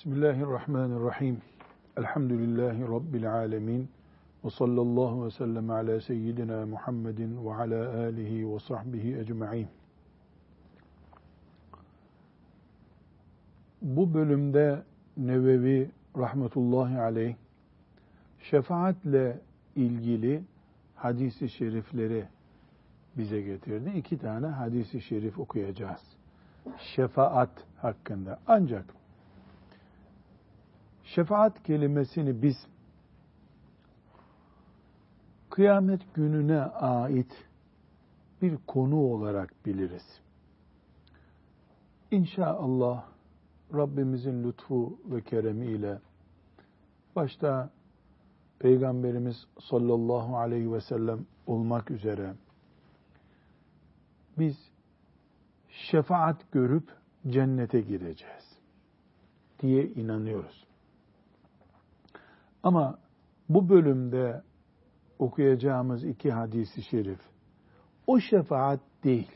Bismillahirrahmanirrahim. Elhamdülillahi Rabbil alemin. Ve sallallahu ve sellem ala seyyidina Muhammedin ve ala alihi ve sahbihi ecma'in. Bu bölümde Nevevi rahmetullahi aleyh şefaatle ilgili hadisi şerifleri bize getirdi. İki tane hadisi şerif okuyacağız. Şefaat hakkında. Ancak şefaat kelimesini biz kıyamet gününe ait bir konu olarak biliriz. İnşallah Rabbimizin lütfu ve keremiyle başta Peygamberimiz sallallahu aleyhi ve sellem olmak üzere biz şefaat görüp cennete gireceğiz diye inanıyoruz. Ama bu bölümde okuyacağımız iki hadisi şerif o şefaat değil.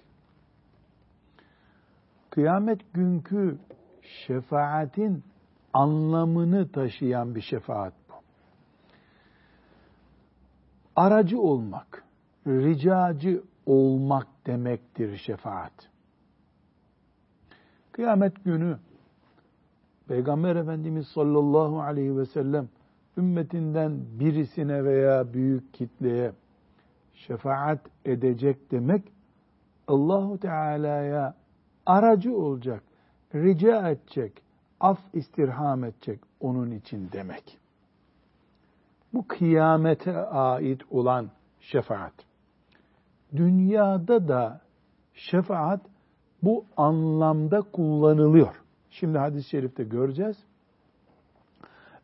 Kıyamet günkü şefaatin anlamını taşıyan bir şefaat bu. Aracı olmak, ricacı olmak demektir şefaat. Kıyamet günü Peygamber Efendimiz sallallahu aleyhi ve sellem ümmetinden birisine veya büyük kitleye şefaat edecek demek Allahu Teala'ya aracı olacak, rica edecek, af istirham edecek onun için demek. Bu kıyamete ait olan şefaat. Dünyada da şefaat bu anlamda kullanılıyor. Şimdi hadis-i şerifte göreceğiz.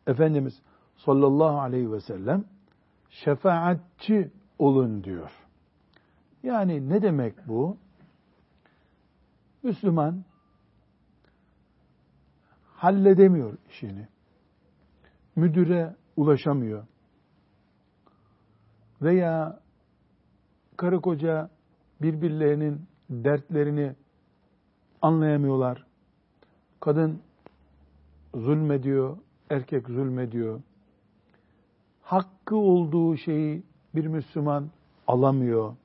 Efendimiz sallallahu aleyhi ve sellem şefaatçi olun diyor. Yani ne demek bu? Müslüman halledemiyor işini. Müdüre ulaşamıyor. Veya karı koca birbirlerinin dertlerini anlayamıyorlar. Kadın zulmediyor, erkek zulmediyor. Hakkı olduğu şeyi bir Müslüman alamıyor.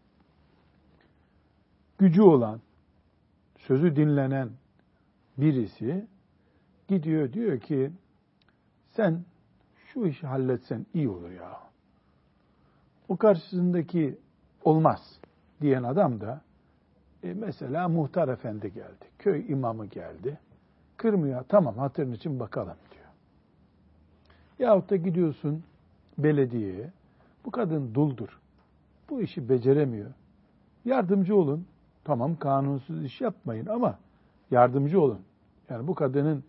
Gücü olan, sözü dinlenen birisi gidiyor diyor ki sen şu işi halletsen iyi olur ya. O karşısındaki olmaz diyen adam da e, mesela muhtar efendi geldi, köy imamı geldi. Kırmıyor, tamam hatırın için bakalım diyor. Yahut da gidiyorsun belediyeye, bu kadın duldur, bu işi beceremiyor. Yardımcı olun, tamam kanunsuz iş yapmayın ama yardımcı olun. Yani bu kadının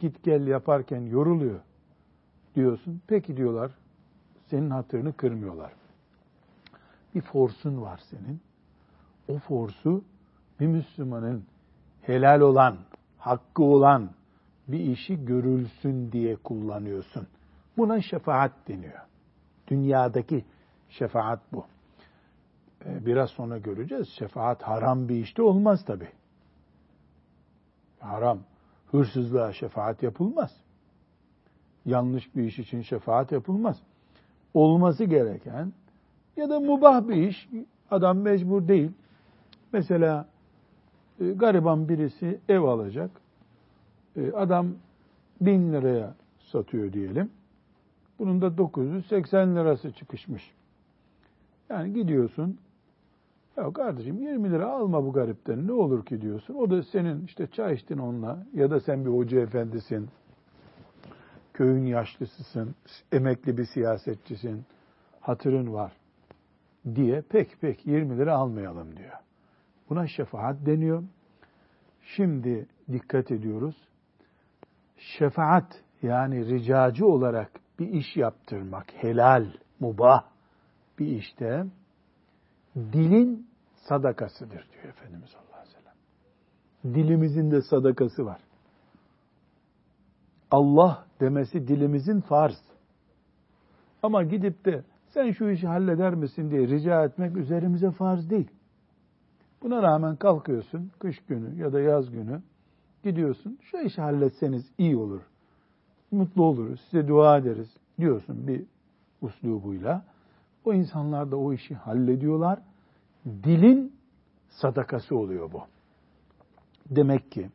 git gel yaparken yoruluyor diyorsun. Peki diyorlar, senin hatırını kırmıyorlar. Bir forsun var senin. O forsu bir Müslümanın helal olan, hakkı olan bir işi görülsün diye kullanıyorsun. Buna şefaat deniyor. Dünyadaki şefaat bu. Ee, biraz sonra göreceğiz. Şefaat haram bir işte olmaz tabi. Haram. Hırsızlığa şefaat yapılmaz. Yanlış bir iş için şefaat yapılmaz. Olması gereken ya da mubah bir iş, adam mecbur değil. Mesela e, gariban birisi ev alacak. E, adam bin liraya satıyor diyelim. Bunun da 980 lirası çıkışmış. Yani gidiyorsun, ya kardeşim 20 lira alma bu garipten ne olur ki diyorsun. O da senin işte çay içtin onunla ya da sen bir hoca efendisin, köyün yaşlısısın, emekli bir siyasetçisin, hatırın var diye pek pek 20 lira almayalım diyor. Buna şefaat deniyor. Şimdi dikkat ediyoruz. Şefaat yani ricacı olarak bir iş yaptırmak, helal, mubah bir işte dilin sadakasıdır diyor Efendimiz sallallahu aleyhi ve sellem. Dilimizin de sadakası var. Allah demesi dilimizin farz. Ama gidip de sen şu işi halleder misin diye rica etmek üzerimize farz değil. Buna rağmen kalkıyorsun kış günü ya da yaz günü gidiyorsun şu işi halletseniz iyi olur mutlu oluruz, size dua ederiz diyorsun bir uslubuyla. O insanlar da o işi hallediyorlar. Dilin sadakası oluyor bu. Demek ki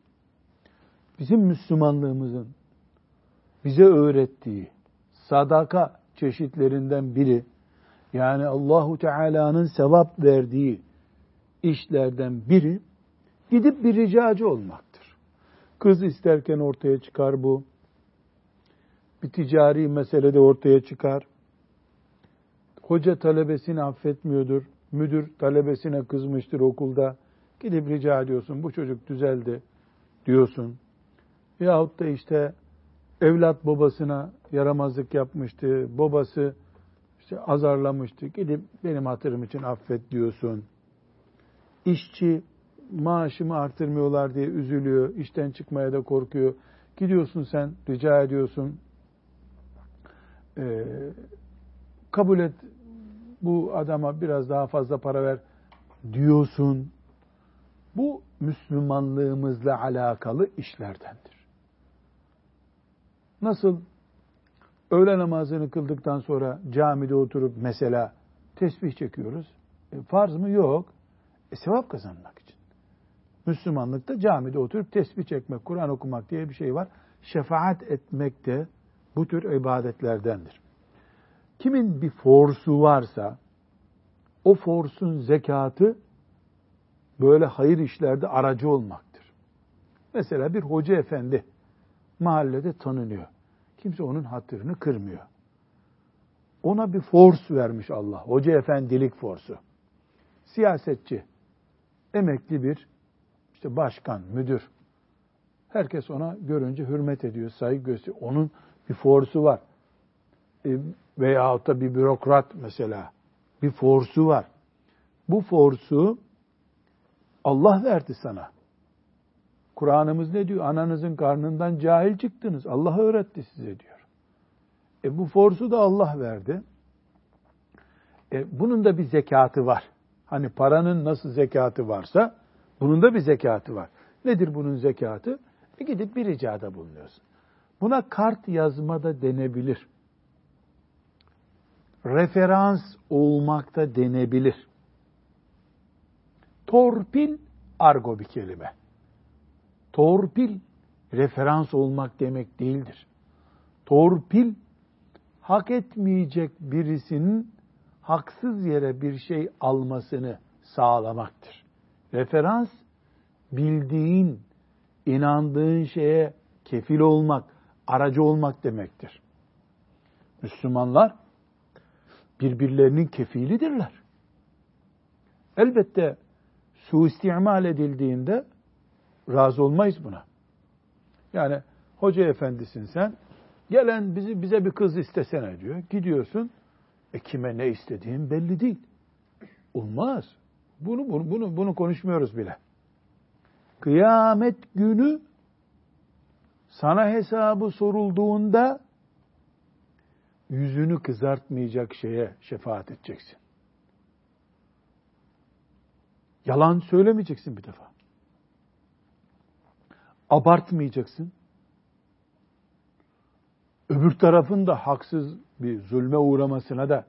bizim Müslümanlığımızın bize öğrettiği sadaka çeşitlerinden biri yani Allahu Teala'nın sevap verdiği işlerden biri gidip bir ricacı olmaktır. Kız isterken ortaya çıkar bu. Bir ticari meselede ortaya çıkar. Hoca talebesini affetmiyordur. Müdür talebesine kızmıştır okulda. Gidip rica ediyorsun bu çocuk düzeldi diyorsun. Yahut da işte evlat babasına yaramazlık yapmıştı. Babası işte azarlamıştı. Gidip benim hatırım için affet diyorsun. İşçi maaşımı artırmıyorlar diye üzülüyor. İşten çıkmaya da korkuyor. Gidiyorsun sen rica ediyorsun. Ee, kabul et bu adama biraz daha fazla para ver diyorsun. Bu Müslümanlığımızla alakalı işlerdendir. Nasıl öğle namazını kıldıktan sonra camide oturup mesela tesbih çekiyoruz. E, farz mı? Yok. E, sevap kazanmak için. Müslümanlıkta camide oturup tesbih çekmek, Kur'an okumak diye bir şey var. Şefaat etmek de bu tür ibadetlerdendir. Kimin bir forsu varsa o forsun zekatı böyle hayır işlerde aracı olmaktır. Mesela bir hoca efendi mahallede tanınıyor. Kimse onun hatırını kırmıyor. Ona bir force vermiş Allah. Hoca efendilik forsu. Siyasetçi, emekli bir işte başkan, müdür. Herkes ona görünce hürmet ediyor, saygı gösteriyor. Onun bir forsu var. E, veyahut da bir bürokrat mesela. Bir forsu var. Bu forsu Allah verdi sana. Kur'an'ımız ne diyor? Ananızın karnından cahil çıktınız. Allah öğretti size diyor. E bu forsu da Allah verdi. E bunun da bir zekatı var. Hani paranın nasıl zekatı varsa bunun da bir zekatı var. Nedir bunun zekatı? E gidip bir ricada bulunuyorsun. Buna kart yazma da denebilir. Referans olmak da denebilir. Torpil argo bir kelime. Torpil referans olmak demek değildir. Torpil hak etmeyecek birisinin haksız yere bir şey almasını sağlamaktır. Referans bildiğin, inandığın şeye kefil olmak, aracı olmak demektir. Müslümanlar birbirlerinin kefilidirler. Elbette suistimal edildiğinde razı olmayız buna. Yani hoca efendisin sen, gelen bizi bize bir kız istesene diyor. Gidiyorsun, e kime ne istediğin belli değil. Olmaz. Bunu bunu bunu, bunu konuşmuyoruz bile. Kıyamet günü sana hesabı sorulduğunda yüzünü kızartmayacak şeye şefaat edeceksin. Yalan söylemeyeceksin bir defa. Abartmayacaksın. Öbür tarafın da haksız bir zulme uğramasına da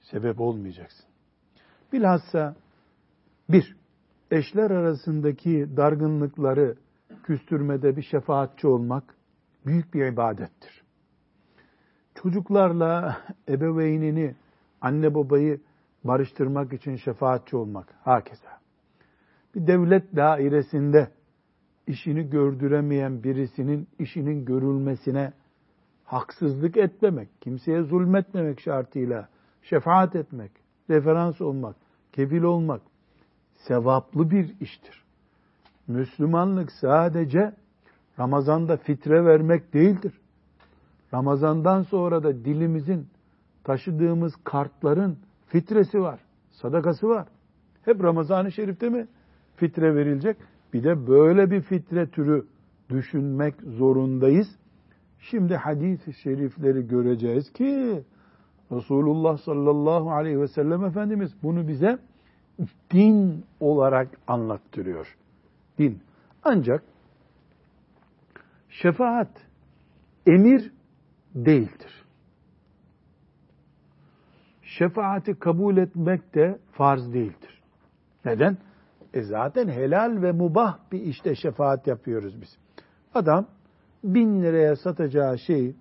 sebep olmayacaksın. Bilhassa bir, eşler arasındaki dargınlıkları küstürmede bir şefaatçi olmak büyük bir ibadettir. Çocuklarla ebeveynini, anne babayı barıştırmak için şefaatçi olmak hakeza. Bir devlet dairesinde işini gördüremeyen birisinin işinin görülmesine haksızlık etmemek, kimseye zulmetmemek şartıyla şefaat etmek, referans olmak, kefil olmak sevaplı bir iştir. Müslümanlık sadece Ramazan'da fitre vermek değildir. Ramazan'dan sonra da dilimizin taşıdığımız kartların fitresi var, sadakası var. Hep Ramazan-ı Şerif'te mi fitre verilecek? Bir de böyle bir fitre türü düşünmek zorundayız. Şimdi hadis-i şerifleri göreceğiz ki Resulullah sallallahu aleyhi ve sellem Efendimiz bunu bize din olarak anlattırıyor. Din. Ancak şefaat emir değildir. Şefaati kabul etmek de farz değildir. Neden? E zaten helal ve mubah bir işte şefaat yapıyoruz biz. Adam bin liraya satacağı şeyi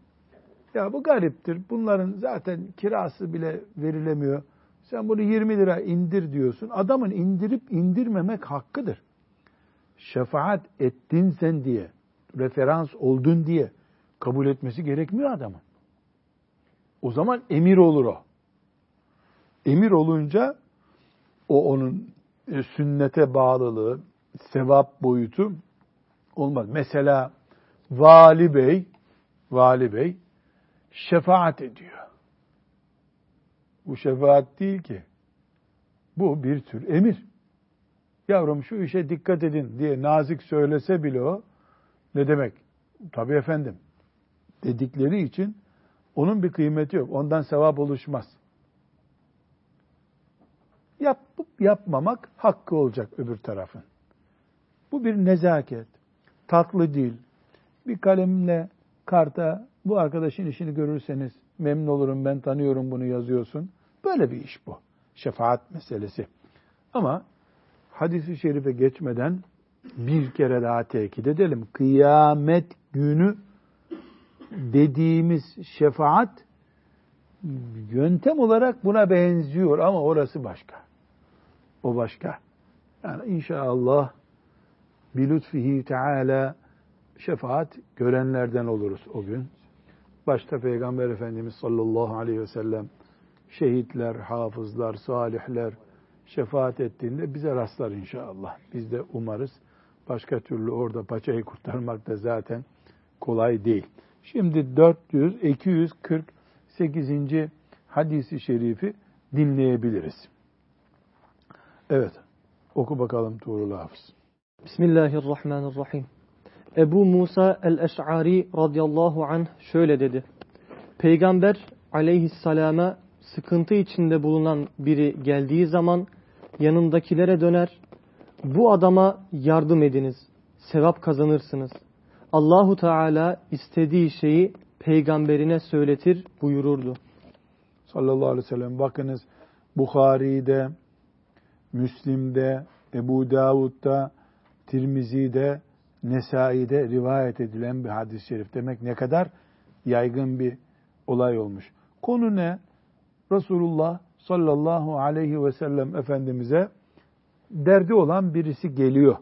ya bu gariptir. Bunların zaten kirası bile verilemiyor. Sen bunu 20 lira indir diyorsun. Adamın indirip indirmemek hakkıdır. Şefaat ettin sen diye, referans oldun diye kabul etmesi gerekmiyor adamın. O zaman emir olur o. Emir olunca o onun e, sünnete bağlılığı, sevap boyutu olmaz. Mesela vali bey, vali bey şefaat ediyor. Bu şefaat değil ki. Bu bir tür emir. Yavrum şu işe dikkat edin diye nazik söylese bile o ne demek? Tabii efendim. Dedikleri için onun bir kıymeti yok. Ondan sevap oluşmaz. Yapıp yapmamak hakkı olacak öbür tarafın. Bu bir nezaket. Tatlı dil. Bir kalemle karta bu arkadaşın işini görürseniz memnun olurum ben tanıyorum bunu yazıyorsun. Böyle bir iş bu. Şefaat meselesi. Ama hadisi şerife geçmeden bir kere daha tekit edelim. Kıyamet günü dediğimiz şefaat yöntem olarak buna benziyor ama orası başka. O başka. Yani inşallah bilutfihi teala şefaat görenlerden oluruz o gün. Başta Peygamber Efendimiz sallallahu aleyhi ve sellem şehitler, hafızlar, salihler şefaat ettiğinde bize rastlar inşallah. Biz de umarız. Başka türlü orada paçayı kurtarmak da zaten kolay değil. Şimdi 400 248. hadisi şerifi dinleyebiliriz. Evet. Oku bakalım Tuğrul Hafız. Bismillahirrahmanirrahim. Ebu Musa el-Eş'ari radıyallahu anh şöyle dedi. Peygamber aleyhisselama sıkıntı içinde bulunan biri geldiği zaman yanındakilere döner. Bu adama yardım ediniz. Sevap kazanırsınız. Allahu Teala istediği şeyi peygamberine söyletir buyururdu. Sallallahu aleyhi ve sellem bakınız Bukhari'de, Müslim'de, Ebu Davud'da, Tirmizi'de, Nesai'de rivayet edilen bir hadis-i şerif. Demek ne kadar yaygın bir olay olmuş. Konu ne? Resulullah sallallahu aleyhi ve sellem Efendimiz'e derdi olan birisi geliyor.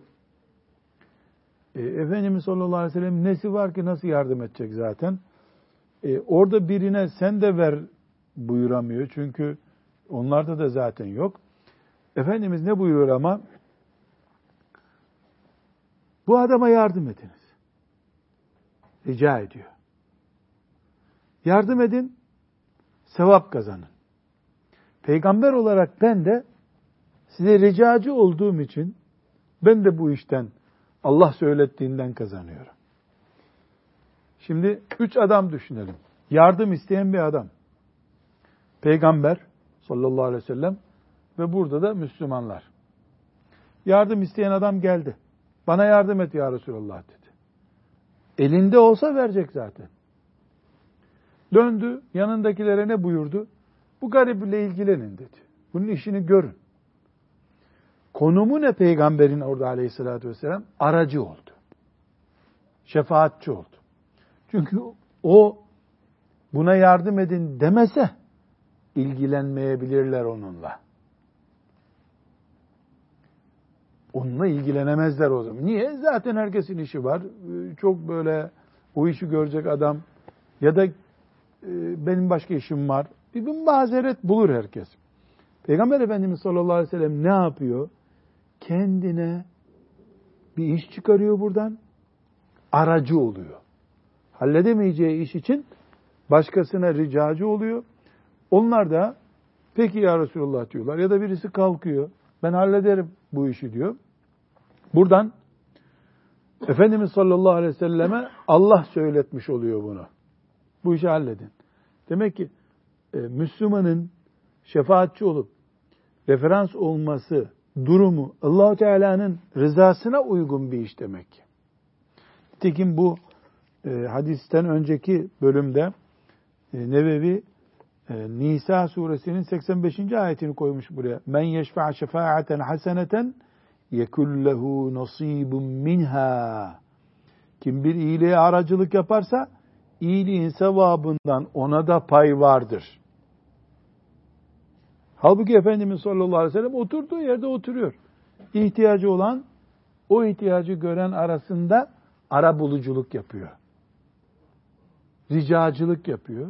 E, Efendimiz sallallahu aleyhi ve sellem nesi var ki nasıl yardım edecek zaten? E, orada birine sen de ver buyuramıyor. Çünkü onlarda da zaten yok. Efendimiz ne buyuruyor ama? Bu adama yardım ediniz. Rica ediyor. Yardım edin, sevap kazanın. Peygamber olarak ben de size ricacı olduğum için ben de bu işten Allah söylettiğinden kazanıyorum. Şimdi üç adam düşünelim. Yardım isteyen bir adam. Peygamber sallallahu aleyhi ve sellem ve burada da Müslümanlar. Yardım isteyen adam geldi. Bana yardım et ya Resulallah dedi. Elinde olsa verecek zaten. Döndü, yanındakilere ne buyurdu? Bu gariple ilgilenin dedi. Bunun işini görün. Konumu ne peygamberin orada aleyhissalatü vesselam? Aracı oldu. Şefaatçi oldu. Çünkü o buna yardım edin demese ilgilenmeyebilirler onunla. Onunla ilgilenemezler o zaman. Niye? Zaten herkesin işi var. Çok böyle o işi görecek adam ya da e, benim başka işim var. Bir, mazeret bulur herkes. Peygamber Efendimiz sallallahu aleyhi ve sellem ne yapıyor? Kendine bir iş çıkarıyor buradan. Aracı oluyor. Halledemeyeceği iş için başkasına ricacı oluyor. Onlar da peki ya Resulullah diyorlar. Ya da birisi kalkıyor. Ben hallederim bu işi diyor. Buradan Efendimiz sallallahu aleyhi ve selleme Allah söyletmiş oluyor bunu. Bu işi halledin. Demek ki e, Müslümanın şefaatçi olup referans olması durumu allah Teala'nın rızasına uygun bir iş demek ki. Nitekim bu e, hadisten önceki bölümde e, Nevevi e, Nisa suresinin 85. ayetini koymuş buraya. Men yeşfa' şefaaten haseneten yekullehu nasibun minha. Kim bir iyiliğe aracılık yaparsa iyiliğin sevabından ona da pay vardır. Halbuki Efendimiz sallallahu aleyhi ve sellem oturduğu yerde oturuyor. İhtiyacı olan o ihtiyacı gören arasında ara buluculuk yapıyor. Ricacılık yapıyor.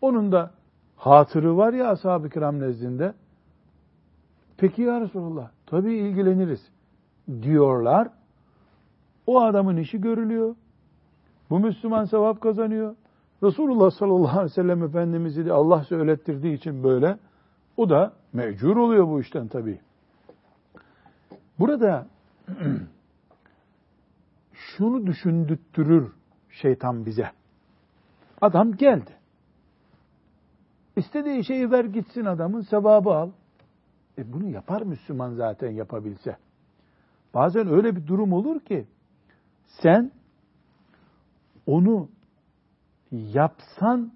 Onun da hatırı var ya ashab-ı kiram nezdinde. Peki ya Resulallah, tabii ilgileniriz diyorlar. O adamın işi görülüyor. Bu Müslüman sevap kazanıyor. Resulullah sallallahu aleyhi ve sellem Efendimiz'i de Allah söylettirdiği için böyle. O da mecbur oluyor bu işten tabii. Burada şunu düşündürtürür şeytan bize. Adam geldi. İstediği şeyi ver gitsin adamın sevabı al. E bunu yapar Müslüman zaten yapabilse. Bazen öyle bir durum olur ki sen onu yapsan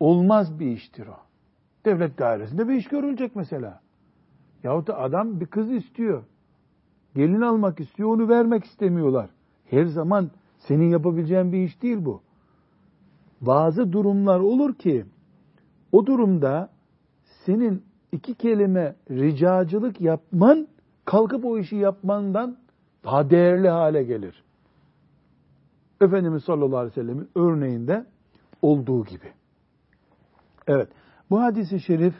olmaz bir iştir o. Devlet dairesinde bir iş görülecek mesela. Yahut da adam bir kız istiyor. Gelin almak istiyor, onu vermek istemiyorlar. Her zaman senin yapabileceğin bir iş değil bu. Bazı durumlar olur ki o durumda senin iki kelime ricacılık yapman kalkıp o işi yapmandan daha değerli hale gelir. Efendimiz sallallahu aleyhi ve sellemin örneğinde olduğu gibi. Evet, bu hadisi şerif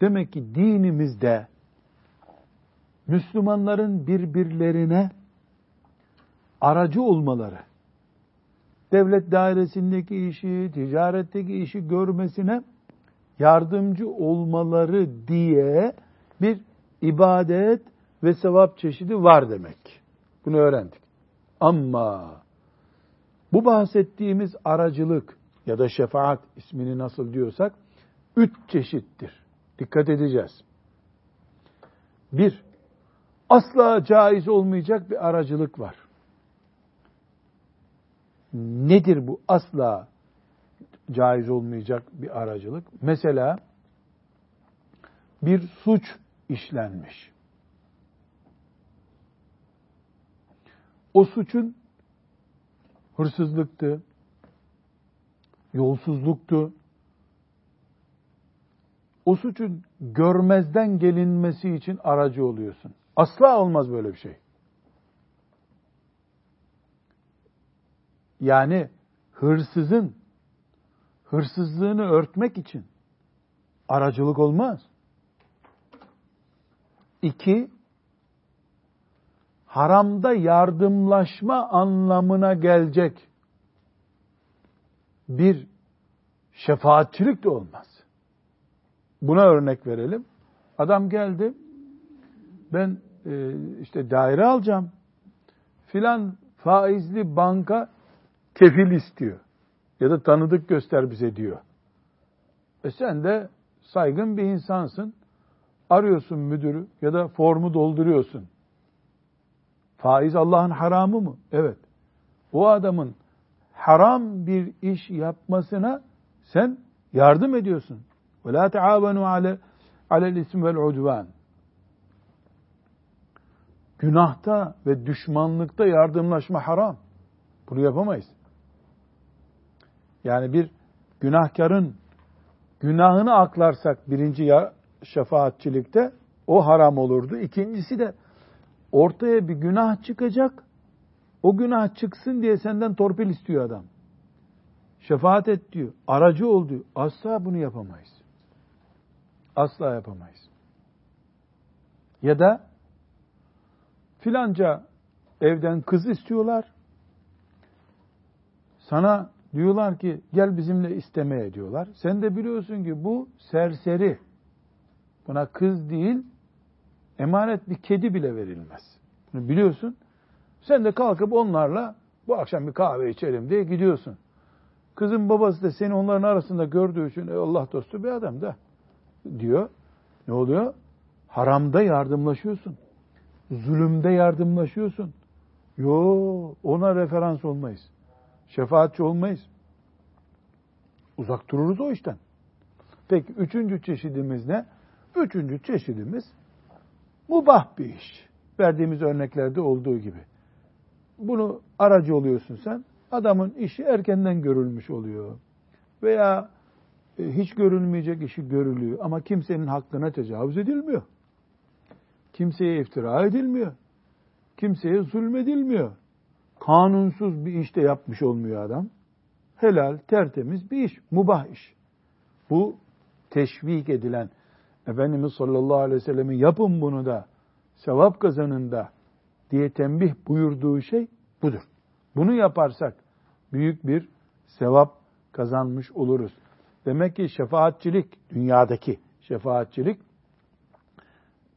demek ki dinimizde Müslümanların birbirlerine aracı olmaları, devlet dairesindeki işi, ticaretteki işi görmesine yardımcı olmaları diye bir ibadet ve sevap çeşidi var demek. Bunu öğrendik. Ama bu bahsettiğimiz aracılık ya da şefaat ismini nasıl diyorsak üç çeşittir. Dikkat edeceğiz. Bir, asla caiz olmayacak bir aracılık var. Nedir bu asla caiz olmayacak bir aracılık? Mesela bir suç işlenmiş. O suçun hırsızlıktı, yolsuzluktu. O suçun görmezden gelinmesi için aracı oluyorsun. Asla olmaz böyle bir şey. Yani hırsızın hırsızlığını örtmek için aracılık olmaz. İki, haramda yardımlaşma anlamına gelecek bir şefaatçilik de olmaz. Buna örnek verelim. Adam geldi, ben e, işte daire alacağım, filan faizli banka kefil istiyor. Ya da tanıdık göster bize diyor. E sen de saygın bir insansın. Arıyorsun müdürü ya da formu dolduruyorsun. Faiz Allah'ın haramı mı? Evet. O adamın haram bir iş yapmasına sen yardım ediyorsun. Ve la taavenu ale alel ism vel udvan. Günahta ve düşmanlıkta yardımlaşma haram. Bunu yapamayız. Yani bir günahkarın günahını aklarsak birinci şefaatçilikte o haram olurdu. İkincisi de ortaya bir günah çıkacak. O günah çıksın diye senden torpil istiyor adam. Şefaat et diyor. Aracı ol diyor. Asla bunu yapamayız. Asla yapamayız. Ya da filanca evden kız istiyorlar. Sana diyorlar ki gel bizimle istemeye diyorlar. Sen de biliyorsun ki bu serseri. Buna kız değil, emanet bir kedi bile verilmez. Bunu biliyorsun. Sen de kalkıp onlarla bu akşam bir kahve içelim diye gidiyorsun. Kızın babası da seni onların arasında gördüğü için e, Allah dostu bir adam da diyor. Ne oluyor? Haramda yardımlaşıyorsun. Zulümde yardımlaşıyorsun. Yo ona referans olmayız. Şefaatçi olmayız. Uzak dururuz o işten. Peki üçüncü çeşidimiz ne? Üçüncü çeşidimiz mubah bir iş. Verdiğimiz örneklerde olduğu gibi. Bunu aracı oluyorsun sen. Adamın işi erkenden görülmüş oluyor. Veya e, hiç görülmeyecek işi görülüyor ama kimsenin hakkına tecavüz edilmiyor. Kimseye iftira edilmiyor. Kimseye zulmedilmiyor. Kanunsuz bir iş de yapmış olmuyor adam. Helal, tertemiz bir iş, mubah iş. Bu teşvik edilen Efendimiz sallallahu aleyhi ve sellemin yapın bunu da sevap kazanın da diye tembih buyurduğu şey budur. Bunu yaparsak büyük bir sevap kazanmış oluruz. Demek ki şefaatçilik, dünyadaki şefaatçilik,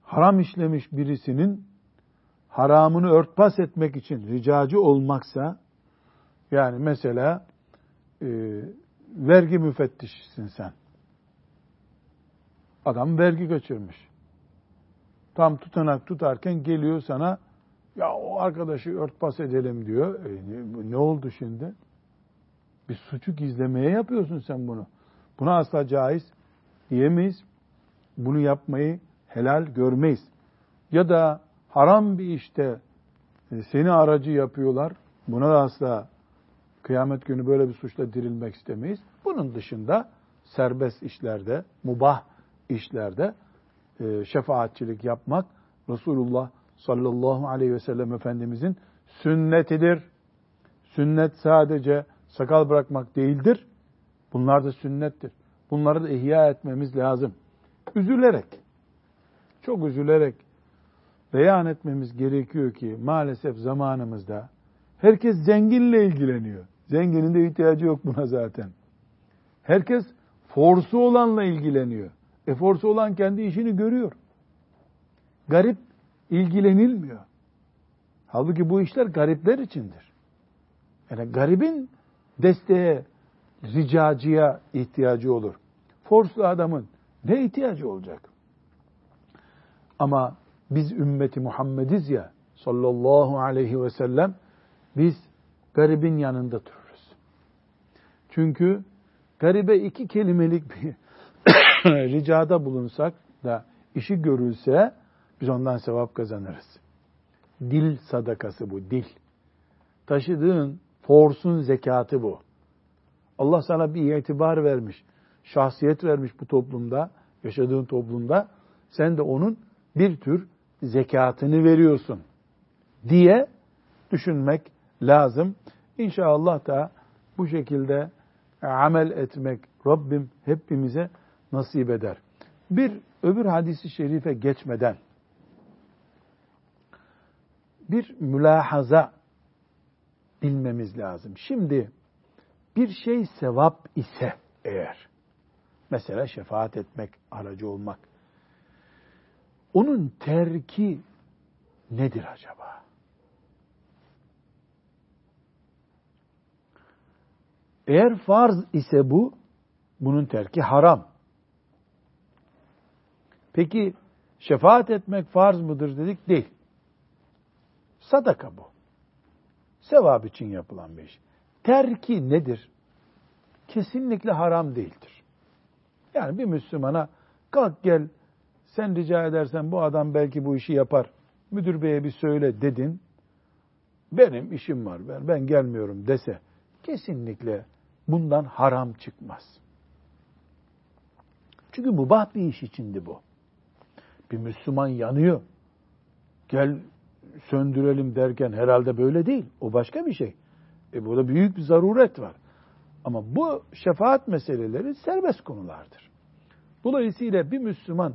haram işlemiş birisinin haramını örtbas etmek için ricacı olmaksa, yani mesela e, vergi müfettişisin sen. Adam vergi kaçırmış. Tam tutanak tutarken geliyor sana, ya o arkadaşı örtbas edelim diyor. E, ne, ne oldu şimdi? Bir suçu gizlemeye yapıyorsun sen bunu. Buna asla caiz diyemeyiz. Bunu yapmayı helal görmeyiz. Ya da haram bir işte e, seni aracı yapıyorlar. Buna da asla kıyamet günü böyle bir suçla dirilmek istemeyiz. Bunun dışında serbest işlerde, mubah işlerde e, şefaatçilik yapmak Resulullah sallallahu aleyhi ve sellem Efendimizin sünnetidir. Sünnet sadece sakal bırakmak değildir. Bunlar da sünnettir. Bunları da ihya etmemiz lazım. Üzülerek, çok üzülerek beyan etmemiz gerekiyor ki maalesef zamanımızda herkes zenginle ilgileniyor. Zenginin de ihtiyacı yok buna zaten. Herkes forsu olanla ilgileniyor. E forsu olan kendi işini görüyor. Garip ilgilenilmiyor. Halbuki bu işler garipler içindir. Yani garibin desteğe, ricacıya ihtiyacı olur. Forslu adamın ne ihtiyacı olacak? Ama biz ümmeti Muhammediz ya sallallahu aleyhi ve sellem biz garibin yanında dururuz. Çünkü garibe iki kelimelik bir ricada bulunsak da işi görülse biz ondan sevap kazanırız. Dil sadakası bu, dil. Taşıdığın forsun zekatı bu. Allah sana bir itibar vermiş, şahsiyet vermiş bu toplumda, yaşadığın toplumda. Sen de onun bir tür zekatını veriyorsun diye düşünmek lazım. İnşallah da bu şekilde amel etmek Rabbim hepimize nasip eder. Bir öbür hadisi şerife geçmeden bir mülahaza bilmemiz lazım. Şimdi bir şey sevap ise eğer, mesela şefaat etmek, aracı olmak, onun terki nedir acaba? Eğer farz ise bu, bunun terki haram. Peki şefaat etmek farz mıdır dedik? Değil. Sadaka bu. Sevap için yapılan bir iş. Terki nedir? Kesinlikle haram değildir. Yani bir Müslümana kalk gel sen rica edersen bu adam belki bu işi yapar. Müdür beye bir söyle dedin. Benim işim var ben, ben gelmiyorum dese kesinlikle bundan haram çıkmaz. Çünkü mubah bir iş içindi bu. Bir Müslüman yanıyor. Gel söndürelim derken herhalde böyle değil. O başka bir şey. E burada büyük bir zaruret var. Ama bu şefaat meseleleri serbest konulardır. Dolayısıyla bir Müslüman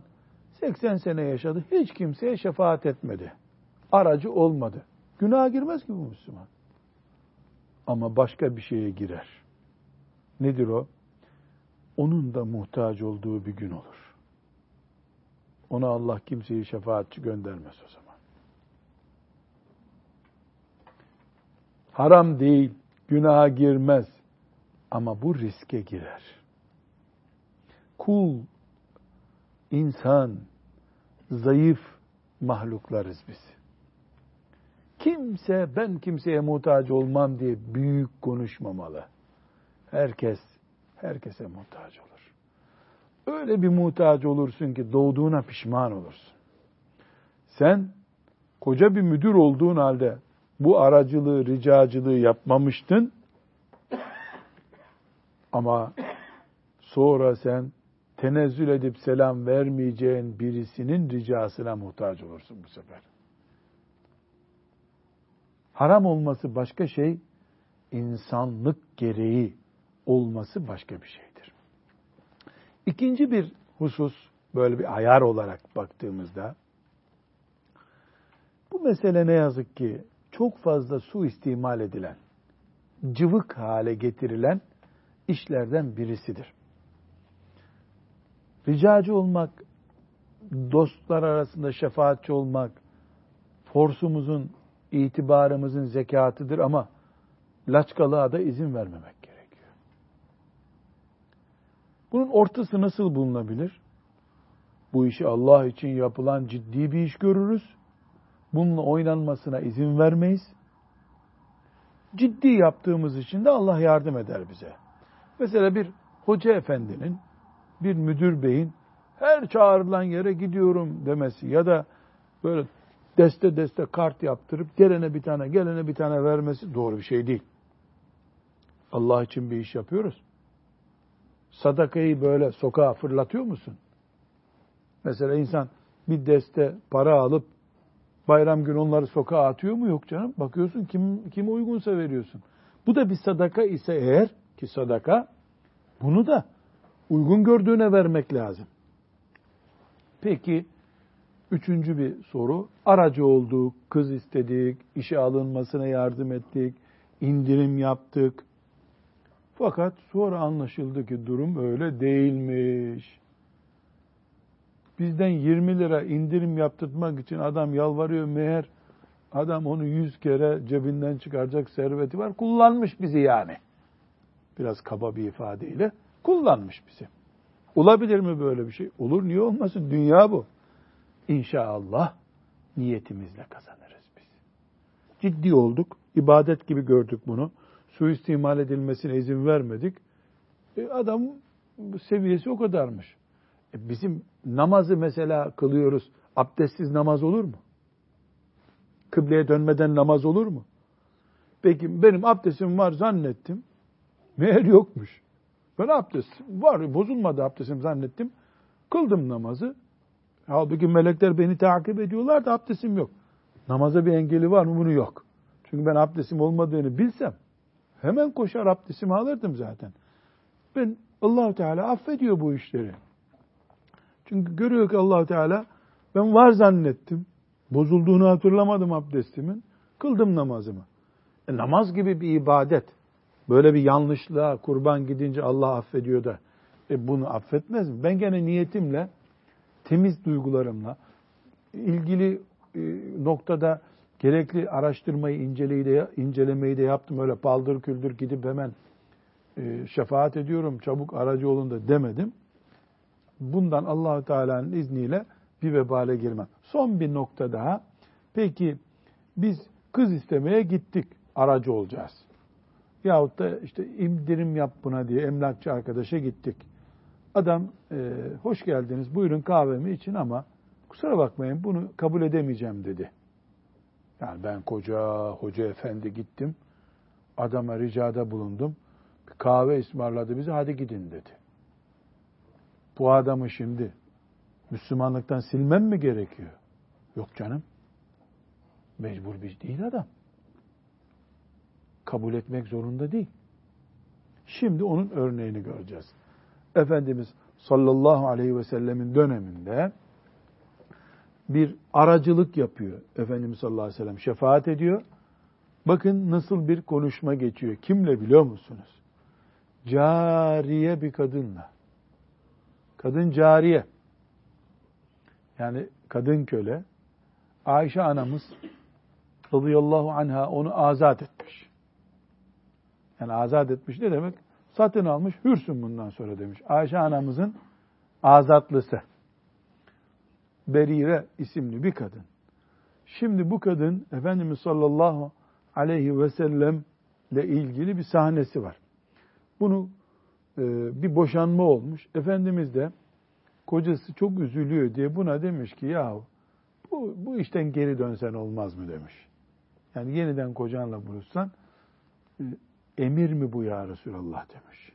80 sene yaşadı, hiç kimseye şefaat etmedi. Aracı olmadı. Günaha girmez ki bu Müslüman. Ama başka bir şeye girer. Nedir o? Onun da muhtaç olduğu bir gün olur. Ona Allah kimseyi şefaatçi göndermez o zaman. Haram değil, günaha girmez. Ama bu riske girer. Kul, insan, zayıf mahluklarız biz. Kimse ben kimseye muhtaç olmam diye büyük konuşmamalı. Herkes herkese muhtaç olur. Öyle bir muhtaç olursun ki doğduğuna pişman olursun. Sen koca bir müdür olduğun halde bu aracılığı, ricacılığı yapmamıştın. Ama sonra sen tenezzül edip selam vermeyeceğin birisinin ricasına muhtaç olursun bu sefer. Haram olması başka şey, insanlık gereği olması başka bir şeydir. İkinci bir husus, böyle bir ayar olarak baktığımızda, bu mesele ne yazık ki çok fazla su istimal edilen, cıvık hale getirilen işlerden birisidir. Ricacı olmak, dostlar arasında şefaatçi olmak, forsumuzun, itibarımızın zekatıdır ama laçkalığa da izin vermemek. Bunun ortası nasıl bulunabilir? Bu işi Allah için yapılan ciddi bir iş görürüz. Bununla oynanmasına izin vermeyiz. Ciddi yaptığımız için de Allah yardım eder bize. Mesela bir hoca efendinin, bir müdür beyin her çağrılan yere gidiyorum demesi ya da böyle deste deste kart yaptırıp gelene bir tane gelene bir tane vermesi doğru bir şey değil. Allah için bir iş yapıyoruz. Sadakayı böyle sokağa fırlatıyor musun? Mesela insan bir deste para alıp bayram günü onları sokağa atıyor mu? Yok canım. Bakıyorsun kim kim uygunsa veriyorsun. Bu da bir sadaka ise eğer ki sadaka bunu da uygun gördüğüne vermek lazım. Peki üçüncü bir soru. Aracı olduk, kız istedik, işe alınmasına yardım ettik, indirim yaptık. Fakat sonra anlaşıldı ki durum öyle değilmiş. Bizden 20 lira indirim yaptırmak için adam yalvarıyor meğer adam onu 100 kere cebinden çıkaracak serveti var. Kullanmış bizi yani. Biraz kaba bir ifadeyle kullanmış bizi. Olabilir mi böyle bir şey? Olur niye olmasın? Dünya bu. İnşallah niyetimizle kazanırız biz. Ciddi olduk. ibadet gibi gördük bunu. Suistimal edilmesine izin vermedik. E adam seviyesi o kadarmış. E bizim namazı mesela kılıyoruz. Abdestsiz namaz olur mu? Kıbleye dönmeden namaz olur mu? Peki benim abdestim var zannettim. Meğer yokmuş. Ben abdestim var, bozulmadı abdestim zannettim. Kıldım namazı. Halbuki melekler beni takip ediyorlar da abdestim yok. Namaza bir engeli var mı? Bunu yok. Çünkü ben abdestim olmadığını bilsem hemen koşar abdestimi alırdım zaten. Ben allah Teala affediyor bu işleri. Çünkü görüyor ki allah Teala ben var zannettim. Bozulduğunu hatırlamadım abdestimin. Kıldım namazımı. E, namaz gibi bir ibadet. Böyle bir yanlışlığa kurban gidince Allah affediyor da e, bunu affetmez mi? Ben gene niyetimle, temiz duygularımla, ilgili e, noktada gerekli araştırmayı, incelemeyi de, incelemeyi de yaptım. Öyle paldır küldür gidip hemen e, şefaat ediyorum, çabuk aracı olun da demedim. Bundan allah Teala'nın izniyle bir vebale girmem. Son bir nokta daha. Peki biz kız istemeye gittik, aracı olacağız. Yahut da işte indirim yap buna diye emlakçı arkadaşa gittik. Adam e, hoş geldiniz buyurun kahvemi için ama kusura bakmayın bunu kabul edemeyeceğim dedi. Yani ben koca hoca efendi gittim. Adama ricada bulundum. Bir kahve ısmarladı bize hadi gidin dedi. Bu adamı şimdi Müslümanlıktan silmem mi gerekiyor? Yok canım. Mecbur biz değil adam kabul etmek zorunda değil. Şimdi onun örneğini göreceğiz. Efendimiz sallallahu aleyhi ve sellemin döneminde bir aracılık yapıyor. Efendimiz sallallahu aleyhi ve sellem şefaat ediyor. Bakın nasıl bir konuşma geçiyor. Kimle biliyor musunuz? Cariye bir kadınla. Kadın cariye. Yani kadın köle. Ayşe anamız radıyallahu anha onu azat etmiş. Yani azat etmiş ne demek? Satın almış, hürsün bundan sonra demiş. Ayşe anamızın azatlısı. Berire isimli bir kadın. Şimdi bu kadın Efendimiz sallallahu aleyhi ve sellem ile ilgili bir sahnesi var. Bunu e, bir boşanma olmuş. Efendimiz de kocası çok üzülüyor diye buna demiş ki ya bu, bu işten geri dönsen olmaz mı demiş. Yani yeniden kocanla buluşsan e, emir mi bu ya Resulallah demiş.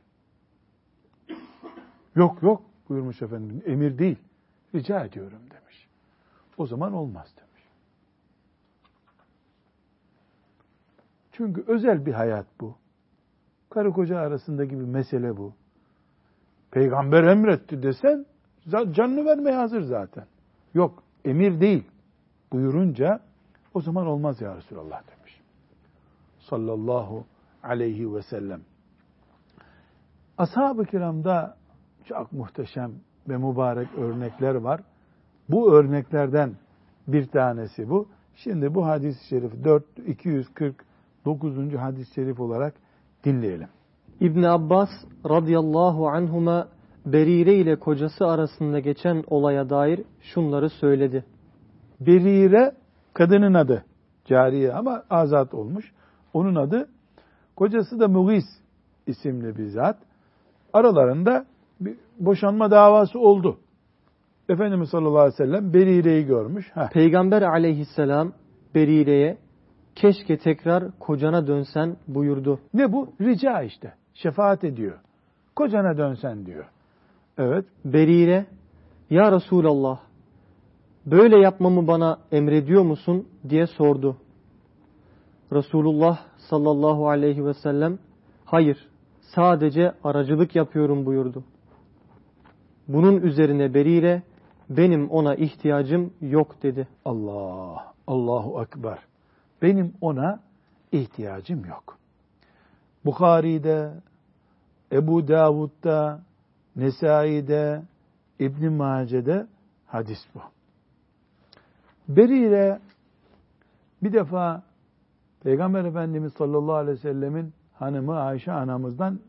Yok yok buyurmuş efendim emir değil rica ediyorum demiş. O zaman olmaz demiş. Çünkü özel bir hayat bu. Karı koca arasındaki bir mesele bu. Peygamber emretti desen canını vermeye hazır zaten. Yok emir değil buyurunca o zaman olmaz ya Resulallah demiş. Sallallahu aleyhi ve sellem. Ashab-ı kiramda çok muhteşem ve mübarek örnekler var. Bu örneklerden bir tanesi bu. Şimdi bu hadis-i şerif 4 249. hadis-i şerif olarak dinleyelim. İbn Abbas radıyallahu anhuma Berire ile kocası arasında geçen olaya dair şunları söyledi. Berire kadının adı. Cariye ama azat olmuş. Onun adı kocası da Mugis isimli bir zat. Aralarında bir boşanma davası oldu. Efendimiz sallallahu aleyhi ve sellem Berire'yi görmüş. Heh. Peygamber aleyhisselam Berire'ye keşke tekrar kocana dönsen buyurdu. Ne bu? Rica işte. Şefaat ediyor. Kocana dönsen diyor. Evet. Berire, Ya Resulallah, böyle yapmamı bana emrediyor musun diye sordu. Resulullah sallallahu aleyhi ve sellem, hayır, sadece aracılık yapıyorum buyurdu. Bunun üzerine Berire, benim ona ihtiyacım yok dedi. Allah, Allahu Ekber. Benim ona ihtiyacım yok. Bukhari'de, Ebu Davud'da, Nesai'de, İbn Mace'de hadis bu. Berire bir defa Peygamber Efendimiz sallallahu aleyhi ve sellemin hanımı Ayşe anamızdan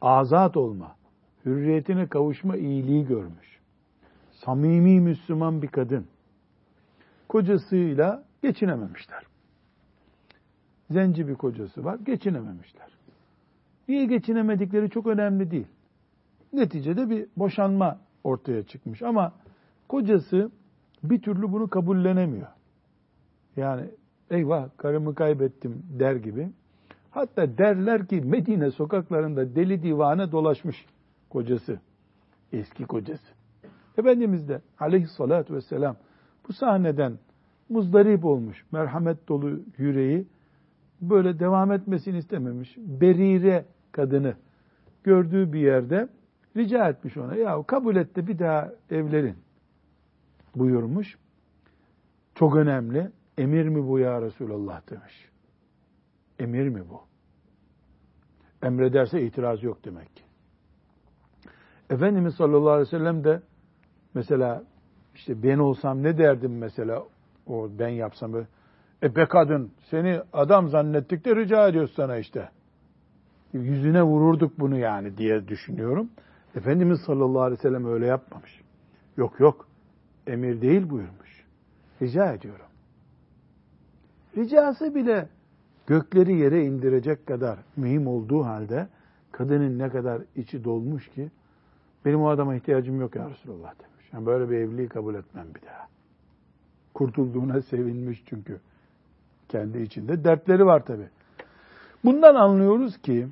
azat olma, hürriyetine kavuşma iyiliği görmüş. Samimi Müslüman bir kadın. Kocasıyla geçinememişler. Zenci bir kocası var, geçinememişler. Niye geçinemedikleri çok önemli değil. Neticede bir boşanma ortaya çıkmış ama kocası bir türlü bunu kabullenemiyor. Yani eyvah karımı kaybettim der gibi. Hatta derler ki Medine sokaklarında deli divane dolaşmış kocası. Eski kocası. Efendimiz de aleyhissalatü vesselam bu sahneden muzdarip olmuş, merhamet dolu yüreği böyle devam etmesini istememiş. Berire kadını gördüğü bir yerde rica etmiş ona. Ya kabul et de bir daha evlerin buyurmuş. Çok önemli. Emir mi bu ya Resulallah demiş. Emir mi bu? Emrederse itiraz yok demek ki. Efendimiz sallallahu aleyhi ve sellem de mesela işte ben olsam ne derdim mesela o ben yapsam. E be kadın seni adam zannettik de rica ediyoruz sana işte. Yüzüne vururduk bunu yani diye düşünüyorum. Efendimiz sallallahu aleyhi ve sellem öyle yapmamış. Yok yok emir değil buyurmuş. Rica ediyorum. Ricası bile gökleri yere indirecek kadar mühim olduğu halde kadının ne kadar içi dolmuş ki benim o adama ihtiyacım yok ya Resulallah demiş. Yani böyle bir evliliği kabul etmem bir daha. Kurtulduğuna sevinmiş çünkü. Kendi içinde dertleri var tabi. Bundan anlıyoruz ki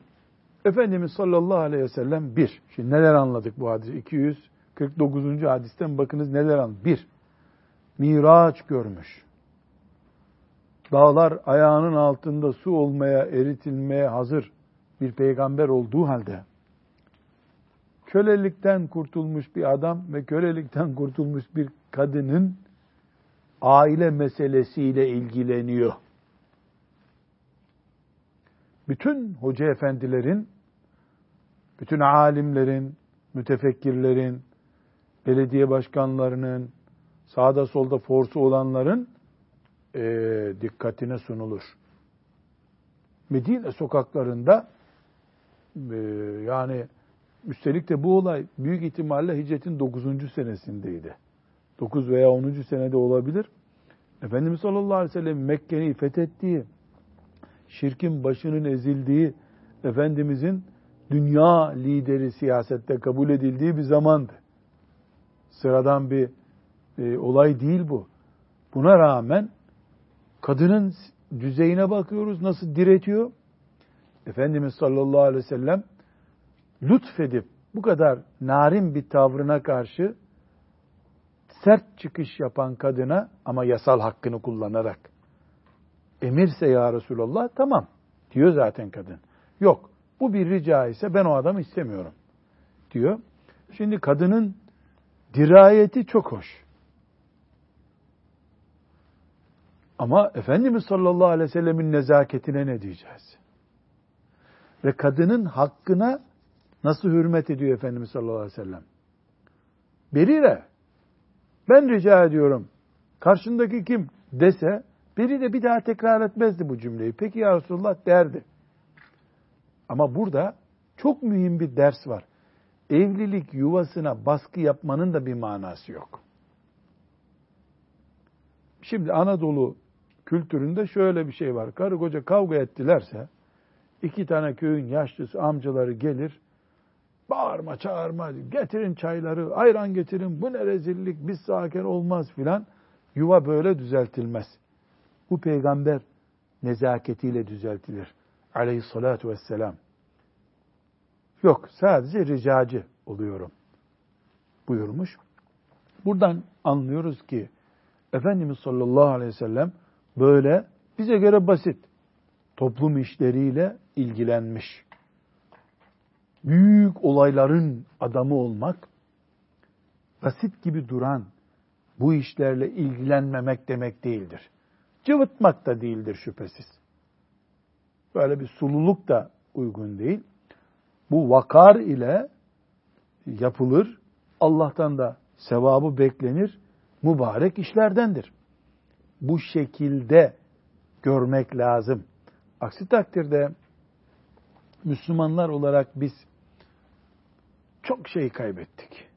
Efendimiz sallallahu aleyhi ve sellem bir. Şimdi neler anladık bu hadis? 249. hadisten bakınız neler anladık. Bir, miraç görmüş. Dağlar ayağının altında su olmaya, eritilmeye hazır bir peygamber olduğu halde kölelikten kurtulmuş bir adam ve kölelikten kurtulmuş bir kadının aile meselesiyle ilgileniyor. Bütün hoca efendilerin bütün alimlerin, mütefekkirlerin, belediye başkanlarının, sağda solda forsu olanların e, dikkatine sunulur. Medine sokaklarında e, yani üstelik de bu olay büyük ihtimalle hicretin 9. senesindeydi. 9 veya 10. senede olabilir. Efendimiz sallallahu aleyhi ve sellem Mekke'yi fethettiği, şirkin başının ezildiği, Efendimizin dünya lideri siyasette kabul edildiği bir zamandı. Sıradan bir e, olay değil bu. Buna rağmen kadının düzeyine bakıyoruz nasıl diretiyor. Efendimiz sallallahu aleyhi ve sellem lütfedip bu kadar narin bir tavrına karşı sert çıkış yapan kadına ama yasal hakkını kullanarak emirse ya Resulallah tamam diyor zaten kadın. Yok bu bir rica ise ben o adamı istemiyorum diyor. Şimdi kadının dirayeti çok hoş. Ama Efendimiz sallallahu aleyhi ve sellemin nezaketine ne diyeceğiz? Ve kadının hakkına nasıl hürmet ediyor Efendimiz sallallahu aleyhi ve sellem? Berire, ben rica ediyorum, karşındaki kim dese, biri de bir daha tekrar etmezdi bu cümleyi. Peki ya Resulullah derdi. Ama burada çok mühim bir ders var. Evlilik yuvasına baskı yapmanın da bir manası yok. Şimdi Anadolu kültüründe şöyle bir şey var. Karı koca kavga ettilerse iki tane köyün yaşlısı amcaları gelir. Bağırma çağırma getirin çayları ayran getirin bu ne rezillik biz sakin olmaz filan. Yuva böyle düzeltilmez. Bu peygamber nezaketiyle düzeltilir. Aleyhissalatu vesselam. Yok sadece ricacı oluyorum buyurmuş. Buradan anlıyoruz ki Efendimiz sallallahu aleyhi ve sellem böyle bize göre basit toplum işleriyle ilgilenmiş. Büyük olayların adamı olmak basit gibi duran bu işlerle ilgilenmemek demek değildir. Cıvıtmak da değildir şüphesiz. Böyle bir sululuk da uygun değil. Bu vakar ile yapılır. Allah'tan da sevabı beklenir. Mübarek işlerdendir bu şekilde görmek lazım. Aksi takdirde Müslümanlar olarak biz çok şey kaybettik.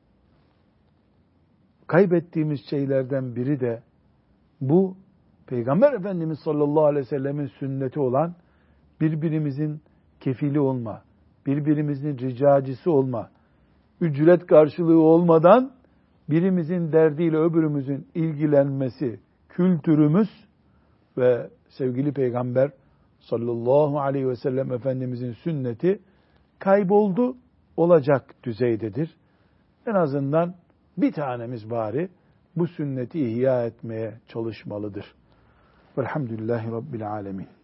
Kaybettiğimiz şeylerden biri de bu Peygamber Efendimiz sallallahu aleyhi ve sellemin sünneti olan birbirimizin kefili olma, birbirimizin ricacisi olma, ücret karşılığı olmadan birimizin derdiyle öbürümüzün ilgilenmesi, kültürümüz ve sevgili peygamber sallallahu aleyhi ve sellem Efendimizin sünneti kayboldu olacak düzeydedir. En azından bir tanemiz bari bu sünneti ihya etmeye çalışmalıdır. Velhamdülillahi Rabbil Alemin.